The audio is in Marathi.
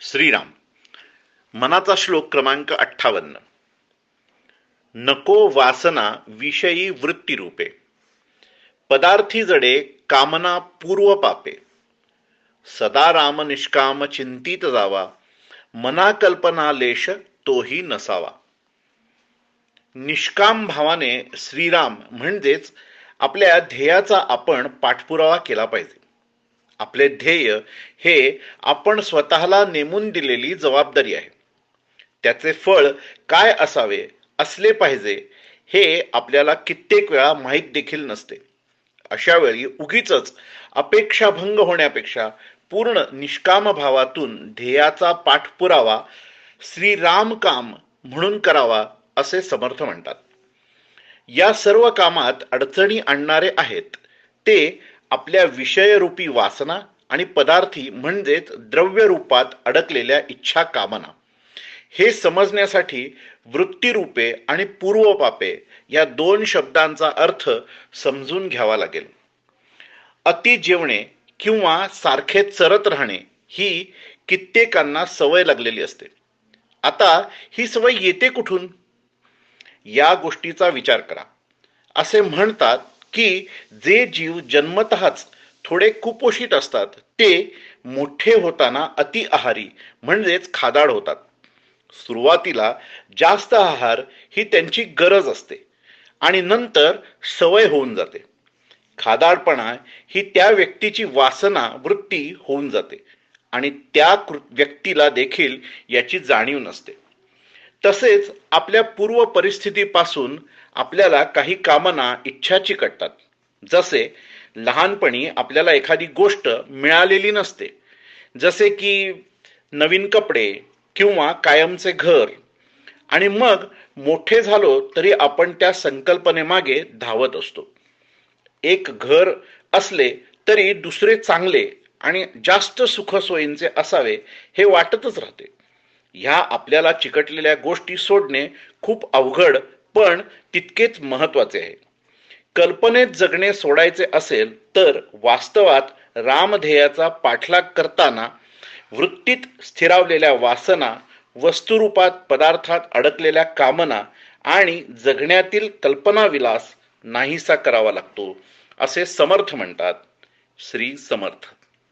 श्रीराम मनाचा श्लोक क्रमांक अठ्ठावन्न. नको वासना विषयी वृत्ती रूपे पदार्थी जडे कामना पूर्व पापे सदा राम निष्काम चिंतित जावा मना कल्पना लेश तोही नसावा. निष्काम भावाने श्रीराम म्हणजेच आपल्या ध्येयाचा आपण पाठपुरावा केला पाहिजे. आपले ध्येय हे आपण स्वतःला नेमून दिलेली जबाबदारी आहे. त्याचे फळ काय असावे असले पाहिजे हे आपल्याला कित्येक वेळा माहीत देखील नसते. अशा वेळी उगीच अपेक्षाभंग होण्यापेक्षा पूर्ण निष्काम भावातून ध्येयाचा पाठपुरावा श्रीराम काम म्हणून करावा असे समर्थ म्हणतात. या सर्व कामात अडचणी आणणारे आहेत ते आपल्या विषयरूपी वासना आणि पदार्थी म्हणजेच द्रव्य रूपात अडकलेल्या इच्छा कामना. हे समजण्यासाठी वृत्तीरूपे आणि पूर्वपापे या दोन शब्दांचा अर्थ समजून घ्यावा लागेल. अति जेवणे किंवा सारखे चरत राहणे ही कित्येकांना सवय लागलेली असते. आता ही सवय येते कुठून? या गोष्टीचा विचार करा. असे म्हणतात की जे जीव जन्मतःच थोडे कुपोषित असतात ते मोठे होताना अति आहारी म्हणजेच खादाड होतात. सुरुवातीला जास्त आहार ही त्यांची गरज असते आणि नंतर सवय होऊन जाते. खादाडपणा ही त्या व्यक्तीची वासना वृत्ती होऊन जाते आणि त्या व्यक्तीला देखील याची जाणीव नसते. तसेच आपल्या पूर्व परिस्थितीपासून आपल्याला काही कामना इच्छाची कटतात. जसे लहानपणी आपल्याला एखादी गोष्ट मिळालेली नसते. जसे की नवीन कपडे किंवा कायमचे घर. आणि मग मोठे झालो तरी आपण त्या संकल्पनेमागे धावत असतो. एक घर असले तरी दुसरे चांगले आणि जास्त सुखसोयींचे असावे हे वाटतच राहते. ह्या आपल्याला चिकटलेल्या गोष्टी सोडणे खूप अवघड पण तितकेच महत्त्वाचे आहे. कल्पनेत जगणे सोडायचे असेल तर वास्तवात रामध्येयाचा पाठलाग करताना वृत्तीत स्थिरावलेल्या वासना वस्तुरूपात पदार्थात अडकलेल्या कामना आणि जगण्यातील कल्पनाविलास नाहीसा करावा लागतो असे समर्थ म्हणतात. श्री समर्थ.